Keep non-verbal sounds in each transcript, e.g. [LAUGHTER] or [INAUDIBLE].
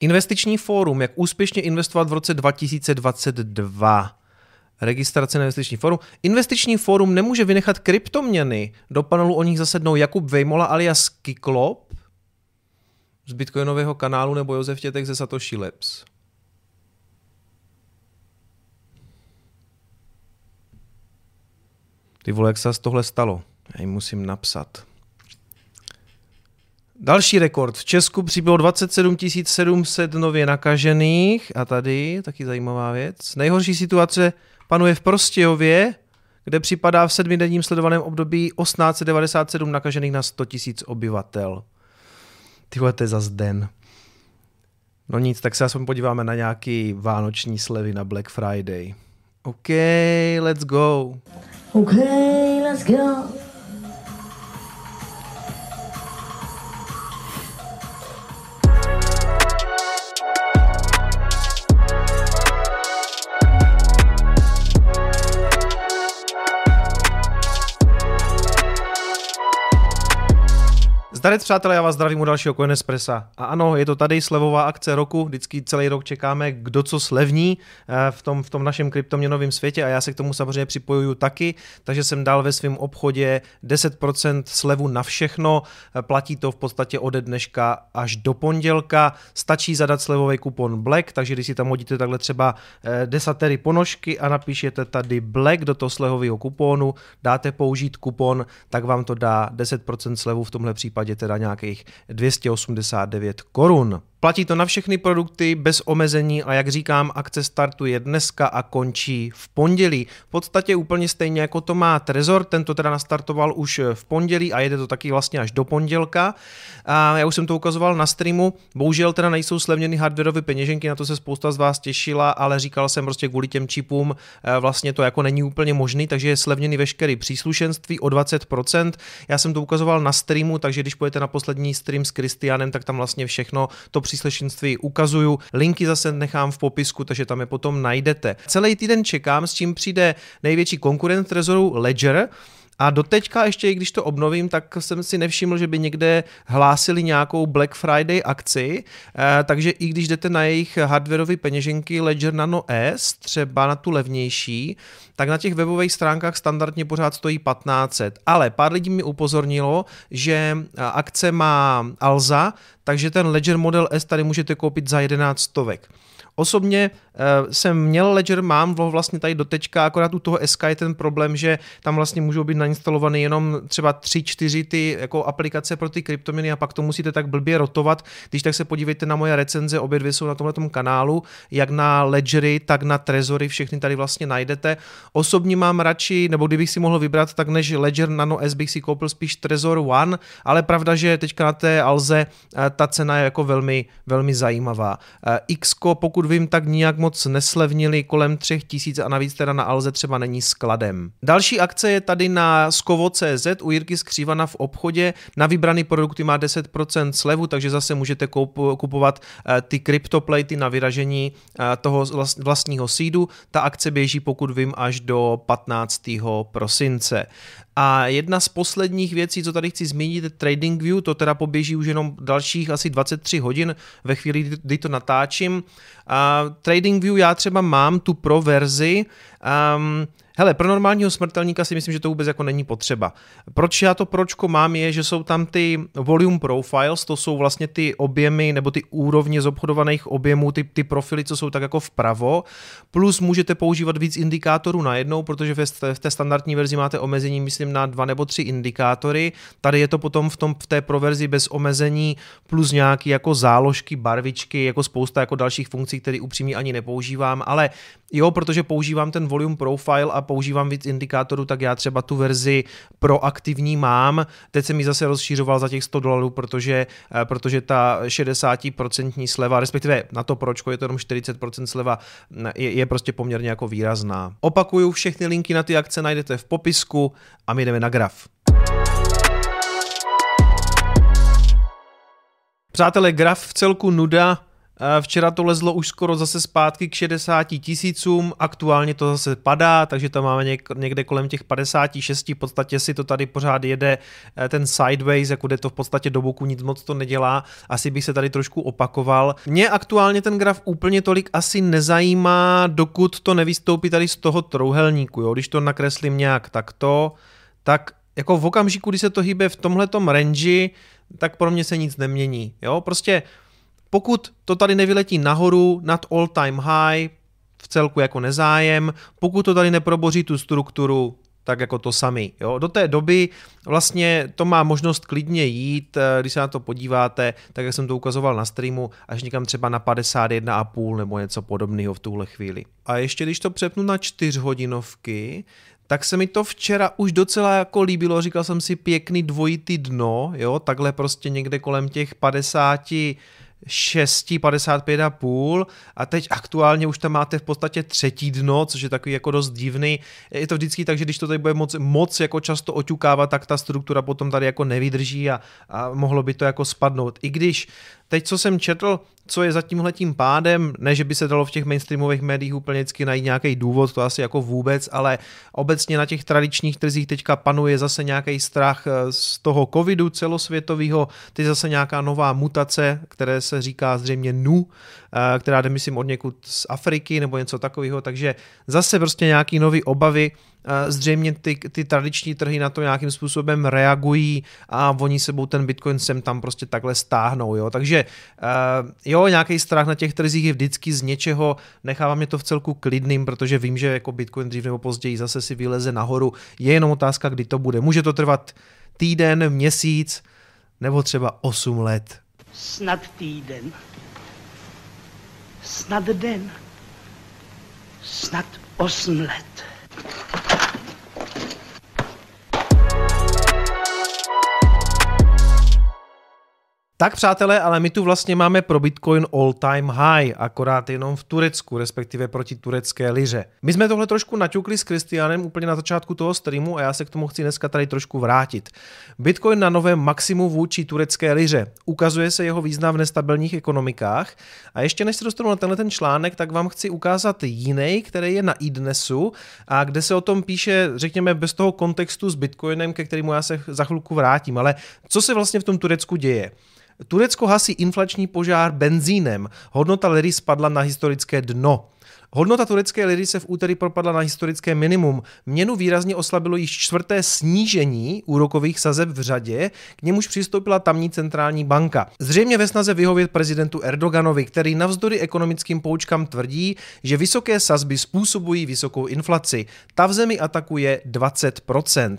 Investiční fórum, jak úspěšně investovat v roce 2022. Registrace na investiční fórum. Investiční fórum nemůže vynechat kryptoměny. Do panelu o nich zasednou Jakub Vejmola alias Kiklop z Bitcoinového kanálu nebo Josef Tětek ze Satoshi Labs. Ty vole, jak se tohle stalo? Já jim musím napsat. Další rekord. V Česku přibylo 27 700 nově nakažených. A tady taky zajímavá věc. Nejhorší situace panuje v Prostějově, kde připadá v sedmidenním sledovaném období 1897 nakažených na 100 000 obyvatel. Tyhle, to je zas den. No nic, tak se aspoň podíváme na nějaký vánoční slevy na Black Friday. OK, let's go. OK, let's go. Zdarec přátelé, já vás zdravím u dalšího Coinespressa. A ano, je to tady slevová akce roku, vždycky celý rok čekáme, kdo co slevní eh, v tom, v tom našem kryptoměnovém světě. A já se k tomu samozřejmě připojuju taky, takže jsem dal ve svém obchodě. 10% slevu na všechno, eh, platí to v podstatě ode dneška až do pondělka, stačí zadat slevový kupon Black, takže když si tam hodíte takhle třeba eh, desatery ponožky a napíšete tady Black do toho slevového kuponu, dáte použít kupon, tak vám to dá 10% slevu v tomhle případě případě teda nějakých 289 korun. Platí to na všechny produkty bez omezení a jak říkám, akce startuje dneska a končí v pondělí. V podstatě úplně stejně jako to má Trezor, ten to teda nastartoval už v pondělí a jede to taky vlastně až do pondělka. A já už jsem to ukazoval na streamu, bohužel teda nejsou slevněny hardwareové peněženky, na to se spousta z vás těšila, ale říkal jsem prostě kvůli těm čipům eh, vlastně to jako není úplně možný, takže je slevněný veškerý příslušenství o 20%. Já jsem to ukazoval na streamu, takže když pojete na poslední stream s Kristianem, tak tam vlastně všechno to příslušenství ukazuju. Linky zase nechám v popisku, takže tam je potom najdete. Celý týden čekám, s čím přijde největší konkurent Trezoru Ledger, a doteďka ještě, i když to obnovím, tak jsem si nevšiml, že by někde hlásili nějakou Black Friday akci, eh, takže i když jdete na jejich hardwareové peněženky Ledger Nano S, třeba na tu levnější, tak na těch webových stránkách standardně pořád stojí 1500. Ale pár lidí mi upozornilo, že akce má Alza, takže ten Ledger Model S tady můžete koupit za 11 stovek. Osobně uh, jsem měl Ledger, mám vlastně tady dotečka, akorát u toho SK je ten problém, že tam vlastně můžou být nainstalované jenom třeba 3-4 ty jako aplikace pro ty kryptoměny a pak to musíte tak blbě rotovat. Když tak se podívejte na moje recenze, obě dvě jsou na tomhle kanálu, jak na Ledgery, tak na Trezory, všechny tady vlastně najdete. Osobně mám radši, nebo kdybych si mohl vybrat, tak než Ledger Nano S bych si koupil spíš Trezor One, ale pravda, že teďka na té Alze eh, ta cena je jako velmi, velmi zajímavá. Eh, X, pokud vím, tak nijak moc neslevnili kolem 3000 a navíc teda na Alze třeba není skladem. Další akce je tady na Skovo.cz u Jirky Skřívana v obchodě. Na vybraný produkty má 10% slevu, takže zase můžete kupovat eh, ty kryptoplejty na vyražení toho vlastního sídu. Ta akce běží, pokud vím, až do 15. prosince. A jedna z posledních věcí, co tady chci zmínit, je TradingView, to teda poběží už jenom dalších asi 23 hodin ve chvíli, kdy to natáčím. A TradingView já třeba mám tu pro verzi, um, Hele, pro normálního smrtelníka si myslím, že to vůbec jako není potřeba. Proč já to pročko mám je, že jsou tam ty volume profiles, to jsou vlastně ty objemy nebo ty úrovně z obchodovaných objemů, ty, ty profily, co jsou tak jako vpravo, plus můžete používat víc indikátorů najednou, protože v té standardní verzi máte omezení, myslím, na dva nebo tři indikátory. Tady je to potom v, tom, v té proverzi bez omezení plus nějaký jako záložky, barvičky, jako spousta jako dalších funkcí, které upřímně ani nepoužívám, ale jo, protože používám ten volume profile a používám víc indikátorů, tak já třeba tu verzi proaktivní mám. Teď se mi zase rozšířoval za těch 100 dolarů, protože, eh, protože ta 60% sleva, respektive na to pročko je to jenom 40% sleva, je, je prostě poměrně jako výrazná. Opakuju, všechny linky na ty akce najdete v popisku a my jdeme na graf. Přátelé, graf v celku nuda, Včera to lezlo už skoro zase zpátky k 60 tisícům, aktuálně to zase padá, takže tam máme někde kolem těch 56, v podstatě si to tady pořád jede eh, ten sideways, jako jde to v podstatě do boku, nic moc to nedělá, asi bych se tady trošku opakoval. Mě aktuálně ten graf úplně tolik asi nezajímá, dokud to nevystoupí tady z toho trouhelníku, jo? když to nakreslím nějak takto, tak jako v okamžiku, kdy se to hýbe v tomhletom range, tak pro mě se nic nemění. Jo? Prostě pokud to tady nevyletí nahoru nad all time high, v celku jako nezájem, pokud to tady neproboří tu strukturu, tak jako to sami. Jo? Do té doby vlastně to má možnost klidně jít, eh, když se na to podíváte, tak jak jsem to ukazoval na streamu, až někam třeba na 51,5 nebo něco podobného v tuhle chvíli. A ještě když to přepnu na čtyřhodinovky, tak se mi to včera už docela jako líbilo, říkal jsem si pěkný dvojitý dno, jo, takhle prostě někde kolem těch 50 6, 55,5 a teď aktuálně už tam máte v podstatě třetí dno, což je takový jako dost divný. Je to vždycky tak, že když to tady bude moc, moc jako často oťukávat, tak ta struktura potom tady jako nevydrží a, a mohlo by to jako spadnout. I když teď, co jsem četl, co je za tímhletím pádem, ne, že by se dalo v těch mainstreamových médiích úplně najít nějaký důvod, to asi jako vůbec, ale obecně na těch tradičních trzích teďka panuje zase nějaký strach eh, z toho covidu celosvětového, teď zase nějaká nová mutace, které se říká zřejmě NU, eh, která jde myslím od někud z Afriky nebo něco takového, takže zase prostě nějaký nový obavy, zřejmě ty, ty tradiční trhy na to nějakým způsobem reagují a oni sebou ten Bitcoin sem tam prostě takhle stáhnou, jo, takže jo, nějaký strach na těch trzích je vždycky z něčeho, nechává mě to v celku klidným, protože vím, že jako Bitcoin dřív nebo později zase si vyleze nahoru, je jenom otázka, kdy to bude. Může to trvat týden, měsíc nebo třeba 8 let. Snad týden. Snad den. Snad 8 let. Tak přátelé, ale my tu vlastně máme pro Bitcoin all time high, akorát jenom v Turecku, respektive proti turecké liře. My jsme tohle trošku naťukli s Kristianem úplně na začátku toho streamu a já se k tomu chci dneska tady trošku vrátit. Bitcoin na novém maximu vůči turecké liře. Ukazuje se jeho význam v nestabilních ekonomikách a ještě než se dostanu na tenhle ten článek, tak vám chci ukázat jiný, který je na iDnesu a kde se o tom píše, řekněme, bez toho kontextu s Bitcoinem, ke kterému já se za chvilku vrátím. Ale co se vlastně v tom Turecku děje? Turecko hasí inflační požár benzínem. Hodnota liry spadla na historické dno. Hodnota turecké liry se v úterý propadla na historické minimum. Měnu výrazně oslabilo již čtvrté snížení úrokových sazeb v řadě, k němuž přistoupila tamní centrální banka. Zřejmě ve snaze vyhovět prezidentu Erdoganovi, který navzdory ekonomickým poučkám tvrdí, že vysoké sazby způsobují vysokou inflaci. Ta v zemi atakuje 20%.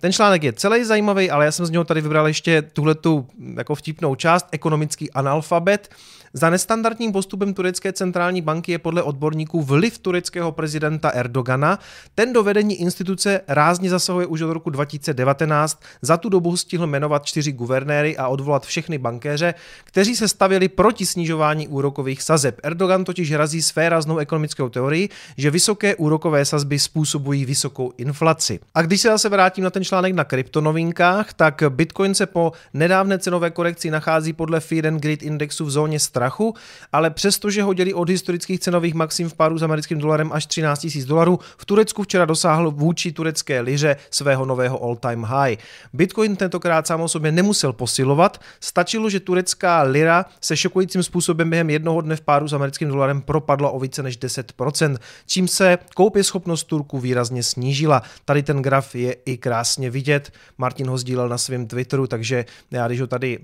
Ten článek je celý zajímavý, ale já jsem z něho tady vybral ještě tuhletu jako vtipnou část, ekonomický analfabet. Za nestandardním postupem turecké centrální banky je podle odborníků vliv tureckého prezidenta Erdogana. Ten do vedení instituce rázně zasahuje už od roku 2019. Za tu dobu stihl jmenovat čtyři guvernéry a odvolat všechny bankéře, kteří se stavili proti snižování úrokových sazeb. Erdogan totiž razí své ráznou ekonomickou teorii, že vysoké úrokové sazby způsobují vysokou inflaci. A když se zase vrátím na ten článek na kryptonovinkách, tak Bitcoin se po nedávné cenové korekci nachází podle Fear and Grid indexu v zóně strachu, ale přestože ho dělí od historických cenových maxim v páru s americkým dolarem až 13 000 dolarů, v Turecku včera dosáhl vůči turecké liře svého nového all-time high. Bitcoin tentokrát sám o sobě nemusel posilovat, stačilo, že turecká lira se šokujícím způsobem během jednoho dne v páru s americkým dolarem propadla o více než 10%, čím se koupě schopnost Turku výrazně snížila. Tady ten graf je i krásně vidět. Martin ho sdílel na svém Twitteru, takže já když ho tady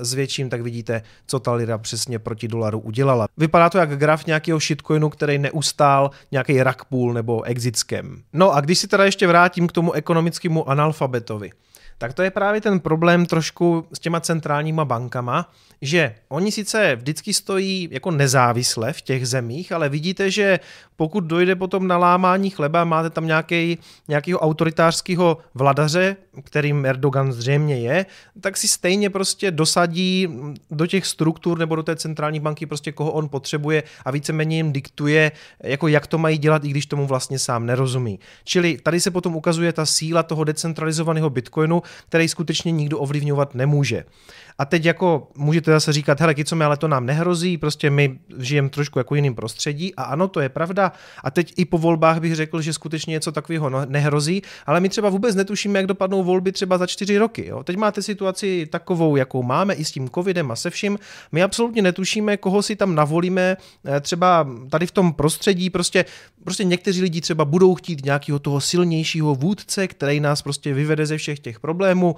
zvětším, tak vidíte, co ta lira přesně proti dolaru udělala. Vypadá to jak graf nějakého shitcoinu, který neustál nějaký rakpůl nebo exit scam. No a když si teda ještě vrátím k tomu ekonomickému analfabetovi, tak to je právě ten problém trošku s těma centrálníma bankama, že oni sice vždycky stojí jako nezávisle v těch zemích, ale vidíte, že pokud dojde potom na lámání chleba, máte tam nějaký, nějakého autoritářského vladaře, kterým Erdogan zřejmě je, tak si stejně prostě dosadí do těch struktur nebo do té centrální banky prostě koho on potřebuje a víceméně jim diktuje, jako jak to mají dělat, i když tomu vlastně sám nerozumí. Čili tady se potom ukazuje ta síla toho decentralizovaného Bitcoinu, který skutečně nikdo ovlivňovat nemůže. A teď jako můžete zase říkat, hele, mi, ale to nám nehrozí, prostě my žijeme trošku jako jiným prostředí a ano, to je pravda. A teď i po volbách bych řekl, že skutečně něco takového nehrozí, ale my třeba vůbec netušíme, jak dopadnou volby třeba za čtyři roky. Jo. Teď máte situaci takovou, jakou máme i s tím covidem a se vším. My absolutně netušíme, koho si tam navolíme eh, třeba tady v tom prostředí. Prostě, prostě někteří lidi třeba budou chtít nějakého toho silnějšího vůdce, který nás prostě vyvede ze všech těch problémů problému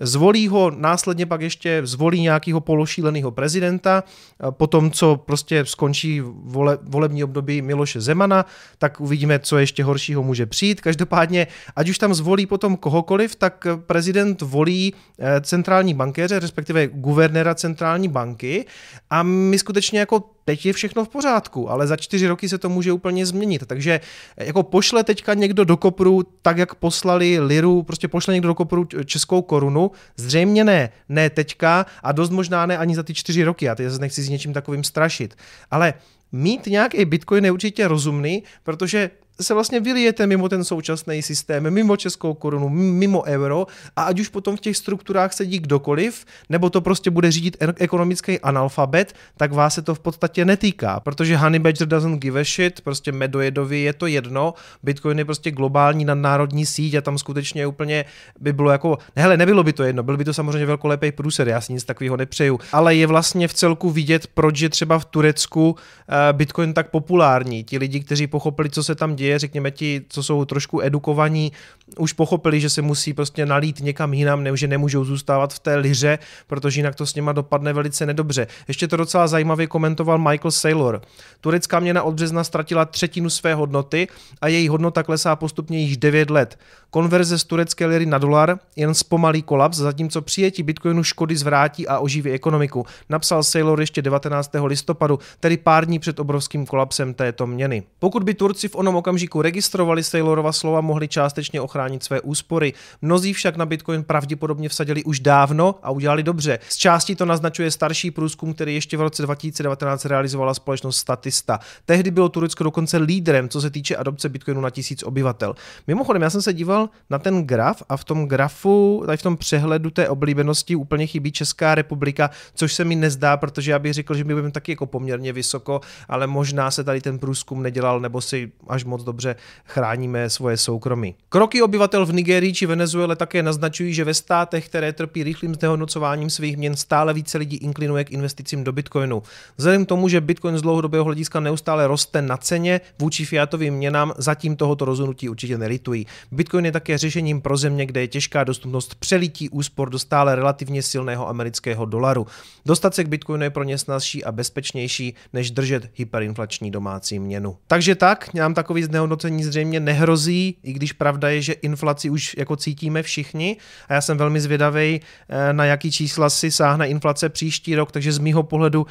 zvolí ho, následně pak ještě zvolí nějakého pološíleného prezidenta, po tom, co prostě skončí vole, volební období Miloše Zemana, tak uvidíme, co ještě horšího může přijít. Každopádně, ať už tam zvolí potom kohokoliv, tak prezident volí eh, centrální bankéře, respektive guvernéra centrální banky a my skutečně jako teď je všechno v pořádku, ale za čtyři roky se to může úplně změnit. Takže jako pošle teďka někdo do kopru, tak jak poslali liru, prostě pošle někdo do kopru českou korunu, zřejmě ne, ne teďka a dost možná ne ani za ty čtyři roky, já teď zase nechci s něčím takovým strašit. Ale mít nějaký bitcoin je určitě rozumný, protože se vlastně vylijete mimo ten současný systém, mimo českou korunu, mimo euro a ať už potom v těch strukturách sedí kdokoliv, nebo to prostě bude řídit e- ekonomický analfabet, tak vás se to v podstatě netýká, protože Honey Badger doesn't give a shit, prostě Medojedovi je to jedno, Bitcoin je prostě globální nadnárodní síť a tam skutečně úplně by bylo jako, hele, nebylo by to jedno, byl by to samozřejmě velkolepý průser, já si nic takového nepřeju, ale je vlastně v celku vidět, proč je třeba v Turecku eh, Bitcoin tak populární. Ti lidi, kteří pochopili, co se tam děje, děje, řekněme ti, co jsou trošku edukovaní, už pochopili, že se musí prostě nalít někam jinam, ne, že nemůžou zůstávat v té liře, protože jinak to s nima dopadne velice nedobře. Ještě to docela zajímavě komentoval Michael Saylor. Turecká měna od března ztratila třetinu své hodnoty a její hodnota klesá postupně již 9 let. Konverze z turecké liry na dolar jen zpomalí kolaps, zatímco přijetí bitcoinu škody zvrátí a oživí ekonomiku, napsal Saylor ještě 19. listopadu, tedy pár dní před obrovským kolapsem této měny. Pokud by Turci v onom okamžiku registrovali Saylorova slova, mohli částečně ochránit své úspory. Mnozí však na Bitcoin pravděpodobně vsadili už dávno a udělali dobře. Z části to naznačuje starší průzkum, který ještě v roce 2019 realizovala společnost Statista. Tehdy bylo Turecko dokonce lídrem, co se týče adopce Bitcoinu na tisíc obyvatel. Mimochodem, já jsem se díval na ten graf a v tom grafu, tady v tom přehledu té oblíbenosti úplně chybí Česká republika, což se mi nezdá, protože já bych řekl, že my budeme taky jako poměrně vysoko, ale možná se tady ten průzkum nedělal, nebo si až moc dobře chráníme svoje soukromí. Kroky obyvatel v Nigerii či Venezuele také naznačují, že ve státech, které trpí rychlým znehodnocováním svých měn, stále více lidí inklinuje k investicím do Bitcoinu. Vzhledem k tomu, že Bitcoin z dlouhodobého hlediska neustále roste na ceně vůči fiatovým měnám, zatím tohoto rozhodnutí určitě nelitují. Bitcoin je také řešením pro země, kde je těžká dostupnost přelití úspor do stále relativně silného amerického dolaru. Dostat se k Bitcoinu je pro ně snazší a bezpečnější, než držet hyperinflační domácí měnu. Takže tak, nám takový znehodnocení zřejmě nehrozí, i když pravda je, že inflaci už jako cítíme všichni. A já jsem velmi zvědavý, eh, na jaký čísla si sáhne inflace příští rok, takže z mýho pohledu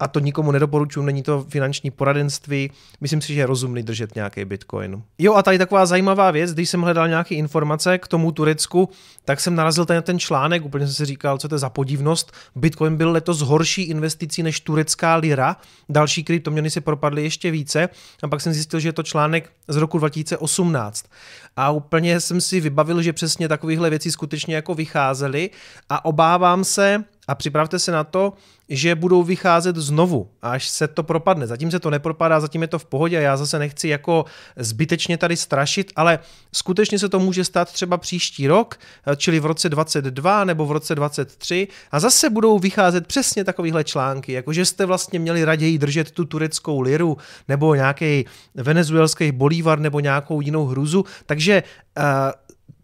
a to nikomu nedoporučuji, není to finanční poradenství, myslím si, že je rozumný držet nějaký bitcoin. Jo a tady taková zajímavá věc, když jsem hledal nějaké informace k tomu Turecku, tak jsem narazil ten, ten článek, úplně jsem si říkal, co to je za podivnost. Bitcoin byl letos horší investicí než turecká lira, další kryptoměny se propadly ještě více a pak jsem zjistil, že je to článek z roku 2018. A úplně jsem si vybavil, že přesně takovéhle věci skutečně jako vycházely a obávám se, a připravte se na to, že budou vycházet znovu, až se to propadne. Zatím se to nepropadá, zatím je to v pohodě a já zase nechci jako zbytečně tady strašit, ale skutečně se to může stát třeba příští rok, čili v roce 22 nebo v roce 23 a zase budou vycházet přesně takovéhle články, jako že jste vlastně měli raději držet tu tureckou liru nebo nějaký venezuelský bolívar nebo nějakou jinou hruzu, takže uh,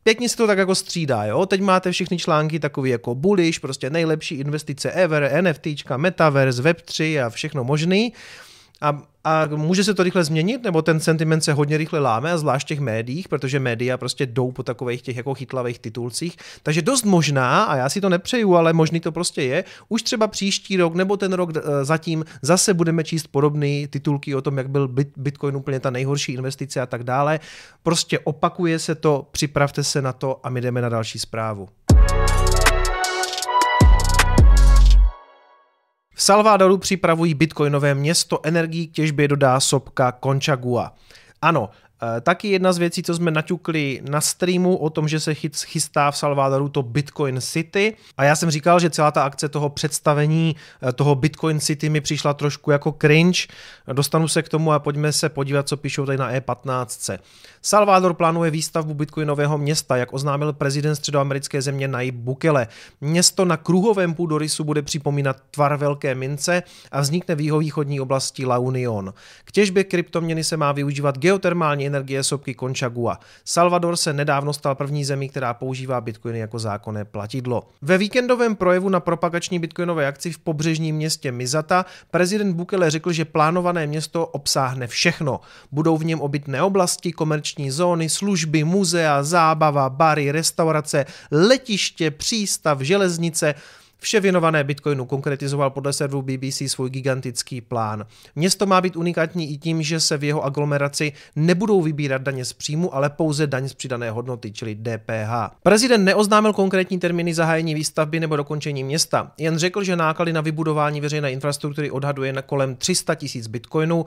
Pěkně se to tak jako střídá, jo. Teď máte všechny články takový jako bullish, prostě nejlepší investice ever, NFTčka, metaverse, Web3 a všechno možný. A, a může se to rychle změnit, nebo ten sentiment se hodně rychle láme, a zvlášť v těch médiích, protože média prostě jdou po takových těch jako chytlavých titulcích. Takže dost možná, a já si to nepřeju, ale možný to prostě je, už třeba příští rok nebo ten rok eh, zatím zase budeme číst podobné titulky o tom, jak byl Bitcoin úplně ta nejhorší investice a tak dále. Prostě opakuje se to, připravte se na to a my jdeme na další zprávu. V Salvadoru připravují bitcoinové město, energii k těžbě dodá sopka Conchagua. Ano, taky jedna z věcí, co jsme naťukli na streamu o tom, že se chystá v Salvadoru to Bitcoin City. A já jsem říkal, že celá ta akce toho představení eh, toho Bitcoin City mi přišla trošku jako cringe. Dostanu se k tomu a pojďme se podívat, co píšou tady na E15. Salvador plánuje výstavbu bitcoinového města, jak oznámil prezident středoamerické země Nayib Bukele. Město na kruhovém půdorysu bude připomínat tvar velké mince a vznikne v jihovýchodní oblasti La Union. K těžbě kryptoměny se má využívat geotermální energie sopky Conchagua. Salvador se nedávno stal první zemí, která používá bitcoiny jako zákonné platidlo. Ve víkendovém projevu na propagační bitcoinové akci v pobřežním městě Mizata prezident Bukele řekl, že plánované město obsáhne všechno. Budou v něm obytné oblasti, komerční zóny, služby, muzea, zábava, bary, restaurace, letiště, přístav, železnice, Vše věnované Bitcoinu konkretizoval podle serveru BBC svůj gigantický plán. Město má být unikátní i tím, že se v jeho aglomeraci nebudou vybírat daně z příjmu, ale pouze daň z přidané hodnoty, čili DPH. Prezident neoznámil konkrétní termíny zahájení výstavby nebo dokončení města, jen řekl, že náklady na vybudování veřejné infrastruktury odhaduje na kolem 300 tisíc bitcoinů,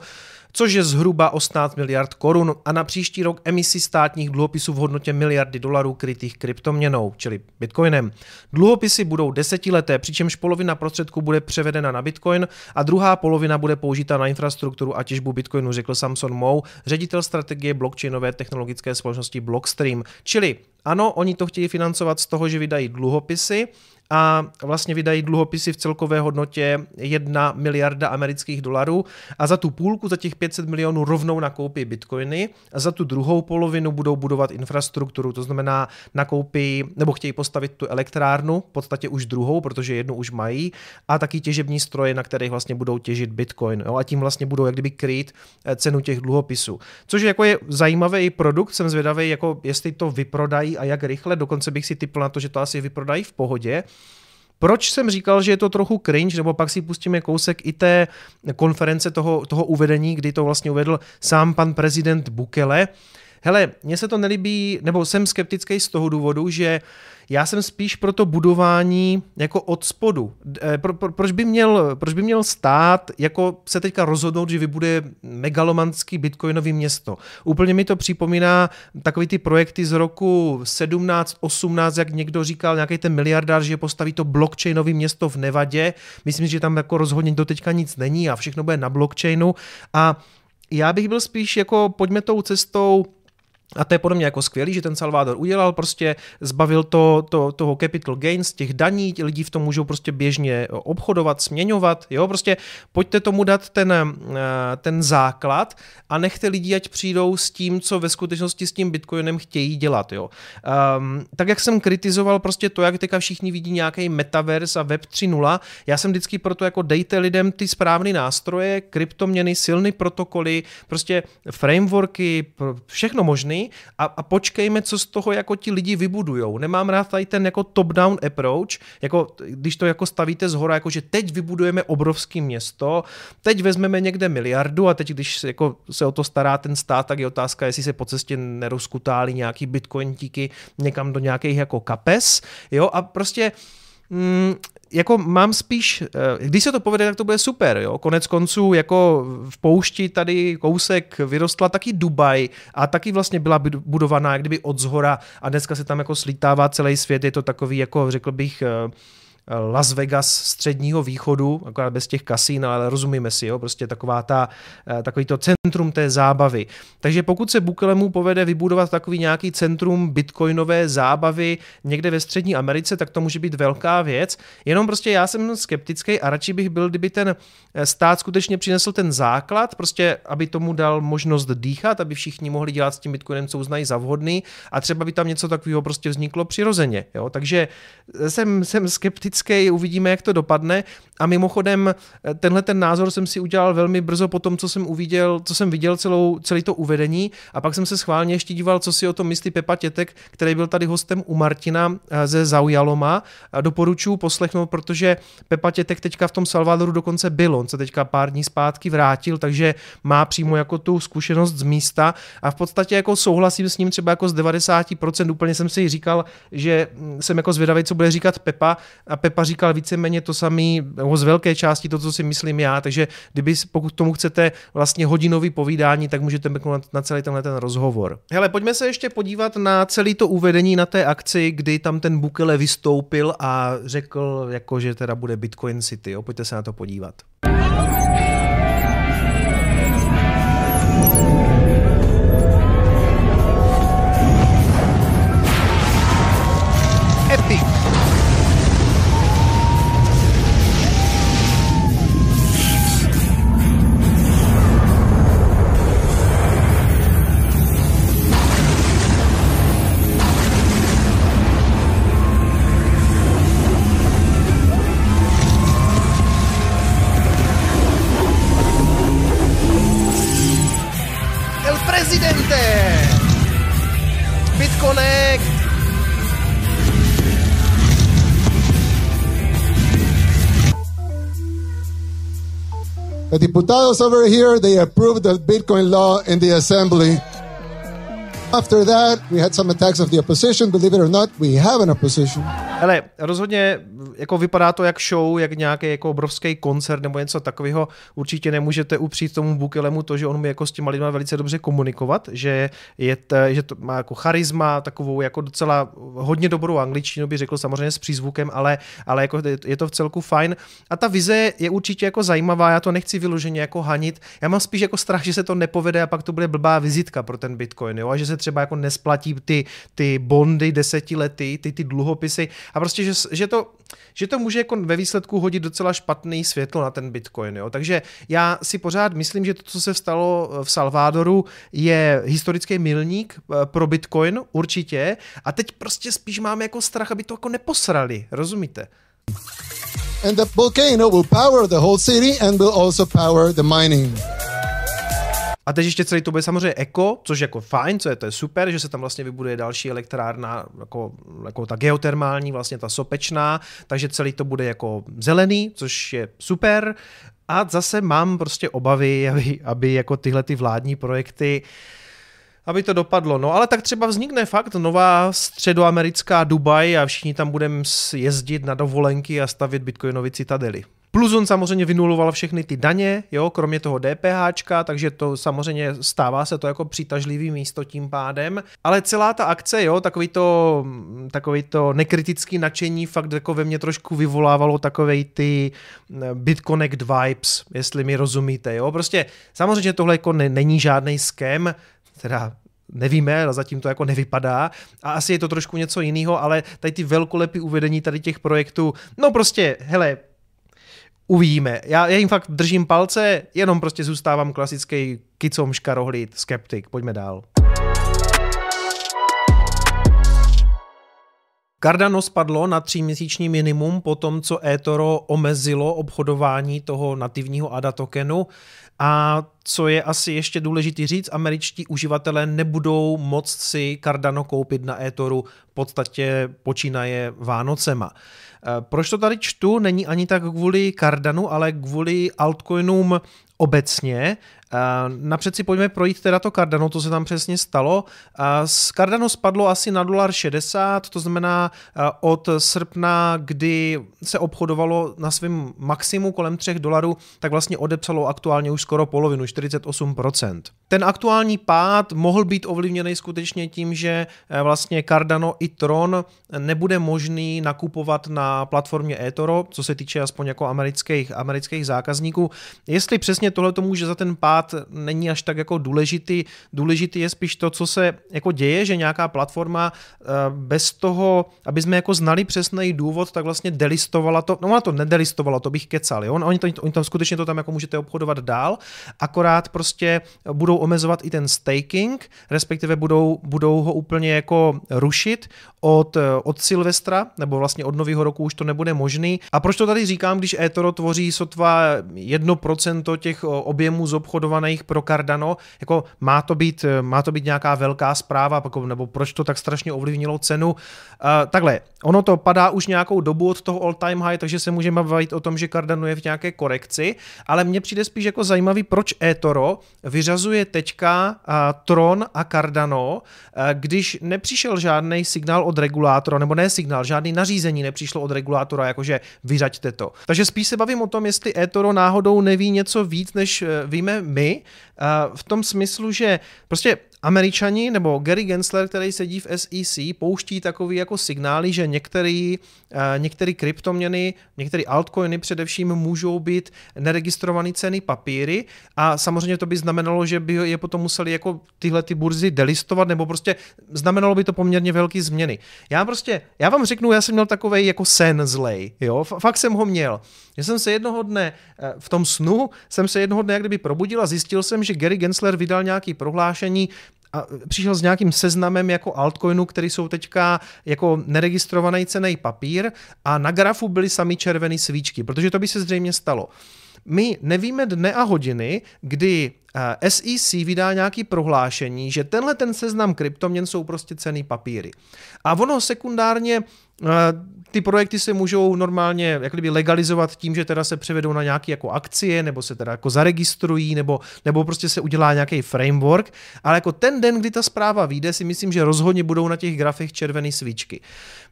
což je zhruba 18 miliard korun a na příští rok emisi státních dluhopisů v hodnotě miliardy dolarů krytých kryptoměnou, čili bitcoinem. Dluhopisy budou desetileté, přičemž polovina prostředků bude převedena na bitcoin a druhá polovina bude použita na infrastrukturu a těžbu bitcoinu, řekl Samson Mou, ředitel strategie blockchainové technologické společnosti Blockstream. Čili ano, oni to chtějí financovat z toho, že vydají dluhopisy, a vlastně vydají dluhopisy v celkové hodnotě 1 miliarda amerických dolarů a za tu půlku, za těch 500 milionů rovnou nakoupí bitcoiny a za tu druhou polovinu budou budovat infrastrukturu, to znamená nakoupí nebo chtějí postavit tu elektrárnu, v podstatě už druhou, protože jednu už mají a taky těžební stroje, na kterých vlastně budou těžit bitcoin jo, a tím vlastně budou jak kdyby krýt eh, cenu těch dluhopisů. Což jako je zajímavý produkt, jsem zvědavý, jako jestli to vyprodají a jak rychle, dokonce bych si typl na to, že to asi vyprodají v pohodě, proč jsem říkal, že je to trochu cringe, nebo pak si pustíme kousek i té konference toho, toho uvedení, kdy to vlastně uvedl sám pan prezident Bukele. Hele, mně se to nelíbí, nebo jsem skeptický z toho důvodu, že já jsem spíš pro to budování jako od spodu. Eh, pro, pro, proč, by měl, proč by měl stát jako se teďka rozhodnout, že vybuduje megalomanský bitcoinový město? Úplně mi to připomíná takový ty projekty z roku 17, 18, jak někdo říkal, nějaký ten miliardář, že postaví to blockchainový město v Nevadě. Myslím, že tam jako rozhodně do teďka nic není a všechno bude na blockchainu. A já bych byl spíš jako pojďme tou cestou a to je podle mě jako skvělý, že ten Salvador udělal, prostě zbavil to, to, toho capital gains, těch daní, lidi v tom můžou prostě běžně obchodovat, směňovat, jo, prostě pojďte tomu dát ten, eh, ten základ a nechte lidi, ať přijdou s tím, co ve skutečnosti s tím Bitcoinem chtějí dělat, jo. Um, tak jak jsem kritizoval prostě to, jak teďka všichni vidí nějaký metaverse a web 3.0, já jsem vždycky proto jako dejte lidem ty správné nástroje, kryptoměny, silné protokoly, prostě frameworky, všechno možné, a, a počkejme, co z toho jako ti lidi vybudujou. Nemám rád tady ten jako top-down approach, jako když to jako stavíte z hora, jako že teď vybudujeme obrovské město, teď vezmeme někde miliardu a teď, když jako se o to stará ten stát, tak je otázka, jestli se po cestě nerozkutálí nějaký bitcointíky někam do nějakých jako kapes, jo, a prostě mm, jako mám spíš, eh, když se to povede, tak to bude super, jo. Konec konců, jako v poušti tady kousek vyrostla taky Dubaj a taky vlastně byla budovaná kdyby od zhora a dneska se tam jako slítává celý svět, je to takový, jako řekl bych, eh, Las Vegas středního východu, akorát bez těch kasín, ale rozumíme si, jo, prostě taková ta, eh, takový to centrum té zábavy. Takže pokud se Bukelemu povede vybudovat takový nějaký centrum bitcoinové zábavy někde ve střední Americe, tak to může být velká věc. Jenom prostě já jsem skeptický a radši bych byl, kdyby ten eh, stát skutečně přinesl ten základ, prostě aby tomu dal možnost dýchat, aby všichni mohli dělat s tím bitcoinem, co uznají za vhodný a třeba by tam něco takového prostě vzniklo přirozeně. Jo? Takže jsem, jsem skeptický skeptický, uvidíme, jak to dopadne. A mimochodem, eh, tenhle ten názor jsem si udělal velmi brzo po tom, co jsem uviděl, co jsem viděl celou, celý to uvedení. A pak jsem se schválně ještě díval, co si o tom myslí Pepa Tětek, který byl tady hostem u Martina eh, ze Zaujaloma. Doporučuji poslechnout, protože Pepa Tětek teďka v tom Salvadoru dokonce byl, on se teďka pár dní zpátky vrátil, takže má přímo jako tu zkušenost z místa. A v podstatě jako souhlasím s ním třeba jako z 90%, úplně jsem si říkal, že hm, jsem jako zvědavý, co bude říkat Pepa. A Pepa říkal víceméně to samý, nebo z velké části to, co si myslím já, takže kdyby, pokud tomu chcete vlastně hodinový povídání, tak můžete mrknout na celý tenhle ten rozhovor. Hele, pojďme se ještě podívat na celý to uvedení na té akci, kdy tam ten Bukele vystoupil a řekl, jako, že teda bude Bitcoin City. Jo? Pojďte se na to podívat. The diputados over here, they approved the Bitcoin law in the assembly. After that, we had some attacks of the opposition. Believe it or not, we have an opposition. Ale rozhodně jako vypadá to jak show, jak nějaký jako obrovský koncert nebo něco takového. Určitě nemůžete upřít tomu Bukelemu to, že on umí jako s těma lidmi velice dobře komunikovat, že, je t, že to má jako charisma, takovou jako docela hodně dobrou angličtinu, by řekl samozřejmě s přízvukem, ale, ale jako je to v celku fajn. A ta vize je určitě jako zajímavá, já to nechci vyloženě jako hanit. Já mám spíš jako strach, že se to nepovede a pak to bude blbá vizitka pro ten Bitcoin, jo? a že se třeba jako nesplatí ty, ty bondy desetiletí, ty, ty dluhopisy a prostě, že, že to že to může jako ve výsledku hodit docela špatný světlo na ten Bitcoin. Jo? Takže já si pořád myslím, že to, co se stalo v Salvadoru, je historický milník eh, pro Bitcoin, určitě. A teď prostě spíš máme jako strach, aby to jako neposrali. Rozumíte? And the volcano will power the whole city and will also power the mining. A teď ještě celý to bude samozřejmě eko, což je jako fajn, co je, to je super, že se tam vlastně vybuduje další elektrárna, jako, jako ta geotermální, vlastně ta sopečná, takže celý to bude jako zelený, což je super. A zase mám prostě obavy, [LAUGHS] aby, aby jako tyhle ty vládní projekty aby to dopadlo. No ale tak třeba vznikne fakt nová středoamerická Dubaj a všichni tam budeme jezdit na dovolenky a stavit bitcoinové citadely. Plus on samozřejmě vynuloval všechny ty daně, jo, kromě toho DPH, takže to samozřejmě stává se to jako přitažlivý místo tím pádem. Ale celá ta akce, jo, takový to, takový to nekritický nadšení fakt jako ve mně trošku vyvolávalo takovej ty eh, BitConnect vibes, jestli mi rozumíte, jo. Prostě samozřejmě tohle jako ne, není žádný skem, teda nevíme, ale zatím to jako nevypadá a asi je to trošku něco jiného, ale tady ty velkolepý uvedení tady těch projektů, no prostě, hele, uvidíme. Já, já jim fakt držím palce, jenom prostě zůstávám klasický kicom škarohlíd, skeptik. Pojďme dál. Cardano spadlo na tříměsíční minimum po tom, co eToro omezilo obchodování toho nativního ADA tokenu a co je asi ještě důležitý říct, američtí uživatelé nebudou moct si Cardano koupit na eToru v podstatě počínaje Vánocema. Eh, proč to tady čtu? Není ani tak kvůli Cardanu, ale kvůli altcoinům obecně. Napřed si pojďme projít teda to Cardano, to se tam přesně stalo. Z Cardano spadlo asi na dolar 60, to znamená od srpna, kdy se obchodovalo na svém maximu kolem 3 dolarů, tak vlastně odepsalo aktuálně už skoro polovinu, 48%. Ten aktuální pád mohl být ovlivněný skutečně tím, že vlastně Cardano i Tron nebude možný nakupovat na platformě eToro, co se týče aspoň jako amerických, amerických zákazníků. Jestli přesně tohle to může za ten pád není až tak jako důležitý, důležitý je spíš to, co se jako děje, že nějaká platforma eh, bez toho, aby jsme jako znali přesný důvod, tak vlastně delistovala to, no ona to nedelistovala, to bych kecal, jo? Oni, to, oni to skutečně to tam jako můžete obchodovat dál, akorát prostě budou omezovat i ten staking, respektive budou, budou ho úplně jako rušit od, od Silvestra, nebo vlastně od nového roku už to nebude možný. A proč to tady říkám, když eToro tvoří sotva 1% těch objemů zobchodovaných pro Cardano, jako má to být, má to být nějaká velká zpráva, nebo proč to tak strašně ovlivnilo cenu. Uh, takhle, ono to padá už nějakou dobu od toho all time high, takže se můžeme bavit o tom, že Cardano je v nějaké korekci, ale mně přijde spíš jako zajímavý, proč eToro vyřazuje teďka uh, Tron a Cardano, uh, když nepřišel žádný signál od regulátora, nebo ne signál, žádný nařízení nepřišlo od regulátora, jakože vyřaďte to. Takže spíš se bavím o tom, jestli eToro náhodou neví něco víc, než eh, víme my, v tom smyslu, že prostě Američani nebo Gary Gensler, který sedí v SEC, pouští takový jako signály, že některé uh, některé kryptoměny, některé altcoiny především můžou být neregistrované ceny papíry a samozřejmě to by znamenalo, že by je potom museli jako tyhle ty burzy delistovat nebo prostě znamenalo by to poměrně velké změny. Já prostě, já vám řeknu, já jsem měl takový jako sen zlej, jo, fakt jsem ho měl. Já jsem se jednoho dne eh, v tom snu, jsem se jednoho dne jak kdyby probudil a zjistil jsem, že Gary Gensler vydal nějaké prohlášení, a přišel s nějakým seznamem jako altcoinů, které jsou teďka jako neregistrovaný cený papír a na grafu byly sami červené svíčky, protože to by se zřejmě stalo. My nevíme dne a hodiny, kdy SEC vydá nějaký prohlášení, že tenhle ten seznam kryptoměn jsou prostě cený papíry. A ono sekundárně eh, ty projekty se můžou normálně jak kdyby legalizovat tím, že teda se převedou na nějaké jako akcie, nebo se teda jako zaregistrují, nebo, nebo prostě se udělá nějaký framework, ale jako ten den, kdy ta zpráva vyjde, si myslím, že rozhodně budou na těch grafech červené svíčky.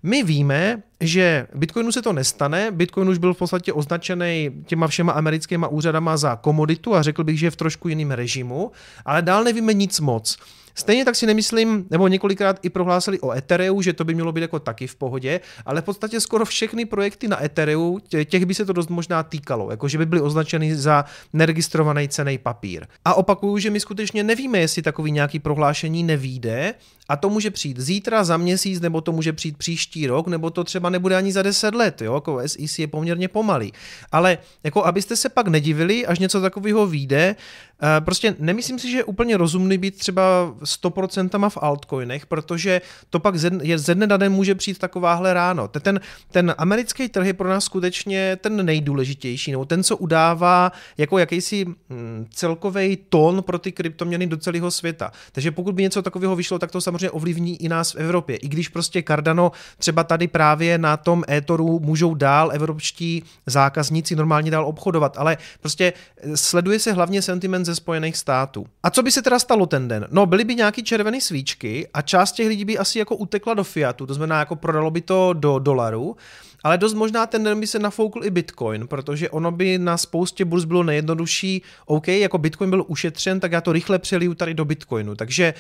My víme, že Bitcoinu se to nestane, Bitcoin už byl v podstatě označený těma všema americkýma úřadama za komoditu a řekl bych, že je v trošku jiném režimu, ale dál nevíme nic moc. Stejně tak si nemyslím, nebo několikrát i prohlásili o Ethereu, že to by mělo být jako taky v pohodě, ale v podstatě skoro všechny projekty na Ethereu, těch by se to dost možná týkalo, jako že by byly označeny za neregistrovaný cený papír. A opakuju, že my skutečně nevíme, jestli takový nějaký prohlášení nevíde, a to může přijít zítra, za měsíc, nebo to může přijít příští rok, nebo to třeba nebude ani za deset let, jo, jako SEC je poměrně pomalý. Ale jako abyste se pak nedivili, až něco takového vyjde, eh, prostě nemyslím si, že je úplně rozumný být třeba 100% v altcoinech, protože to pak ze, dne na den může přijít takováhle ráno. Ten, ten americký trh je pro nás skutečně ten nejdůležitější, nebo ten, co udává jako jakýsi hm, celkový tón pro ty kryptoměny do celého světa. Takže pokud by něco takového vyšlo, tak to samozřejmě ovlivní i nás v Evropě. I když prostě Cardano třeba tady právě na tom e-toru můžou dál evropští zákazníci normálně dál obchodovat, ale prostě sleduje se hlavně sentiment ze Spojených států. A co by se teda stalo ten den? No, byly by nějaký červené svíčky a část těch lidí by asi jako utekla do fiatu, to znamená jako prodalo by to do dolaru, ale dost možná ten den by se nafoukl i Bitcoin, protože ono by na spoustě burz bylo nejjednodušší, OK, jako Bitcoin byl ušetřen, tak já to rychle přeliju tady do Bitcoinu. Takže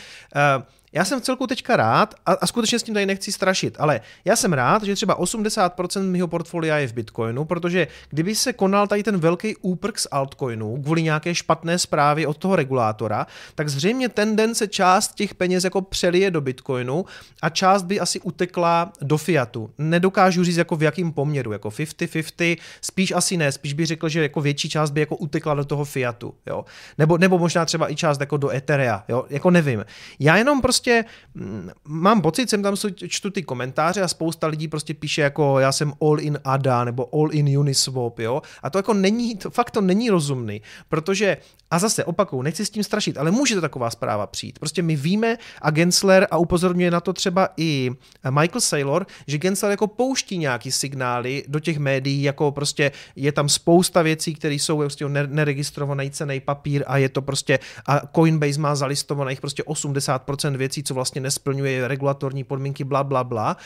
uh, já jsem v celku teďka rád a, a skutečně s tím tady nechci strašit, ale já jsem rád, že třeba 80% mého portfolia je v Bitcoinu, protože kdyby se konal tady ten velký úprk z altcoinu kvůli nějaké špatné zprávy od toho regulátora, tak zřejmě ten den se část těch peněz jako přelije do Bitcoinu a část by asi utekla do fiatu. Nedokážu říct jako v jakým poměru, jako 50-50, spíš asi ne, spíš bych řekl, že jako větší část by jako utekla do toho fiatu, jo. Nebo, nebo možná třeba i část jako do Etherea, jo, jako nevím. Já jenom prostě prostě mm, mám pocit, jsem tam čtu ty komentáře a spousta lidí prostě píše jako já jsem all in ADA nebo all in Uniswap, jo, a to jako není, to, fakt to není rozumný, protože a zase opakuju, nechci s tím strašit, ale může to taková zpráva přijít. Prostě my víme a Gensler a upozorňuje na to třeba i Michael Saylor, že Gensler jako pouští nějaký signály do těch médií, jako prostě je tam spousta věcí, které jsou prostě neregistrovaný cený papír a je to prostě a Coinbase má zalistovaných prostě 80% věcí, co vlastně nesplňuje regulatorní podmínky, bla, bla, bla.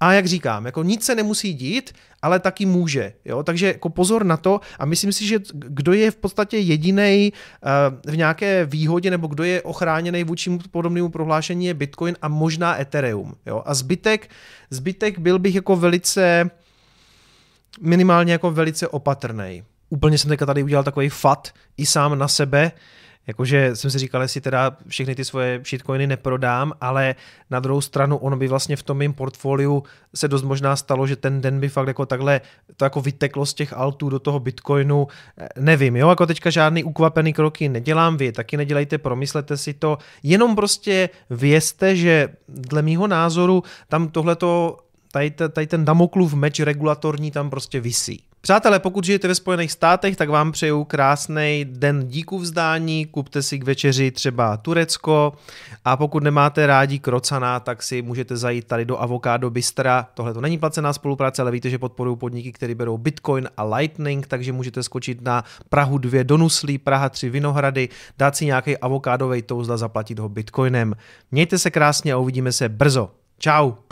A jak říkám, jako nic se nemusí dít, ale taky může. Jo? Takže jako pozor na to a myslím si, že kdo je v podstatě jediný uh, v nějaké výhodě nebo kdo je ochráněný vůči podobnému prohlášení je Bitcoin a možná Ethereum. Jo? A zbytek, zbytek byl bych jako velice minimálně jako velice opatrný. Úplně jsem teďka tady udělal takový fat i sám na sebe, Jakože jsem si říkal, jestli teda všechny ty svoje shitcoiny neprodám, ale na druhou stranu ono by vlastně v tom mém portfoliu se dost možná stalo, že ten den by fakt jako takhle to jako vyteklo z těch altů do toho bitcoinu. Nevím, jo, jako teďka žádný ukvapený kroky nedělám, vy taky nedělejte, promyslete si to, jenom prostě vězte, že dle mýho názoru tam tohleto tady, tady ten Damoklův meč regulatorní tam prostě visí. Přátelé, pokud žijete ve Spojených státech, tak vám přeju krásný den díku vzdání, kupte si k večeři třeba Turecko a pokud nemáte rádi krocana, tak si můžete zajít tady do Avocado Bystra. Tohle to není placená spolupráce, ale víte, že podporují podniky, které berou Bitcoin a Lightning, takže můžete skočit na Prahu 2 do Nuslí, Praha 3 Vinohrady, dát si nějaký avokádový toast zaplatit ho Bitcoinem. Mějte se krásně a uvidíme se brzo. Ciao.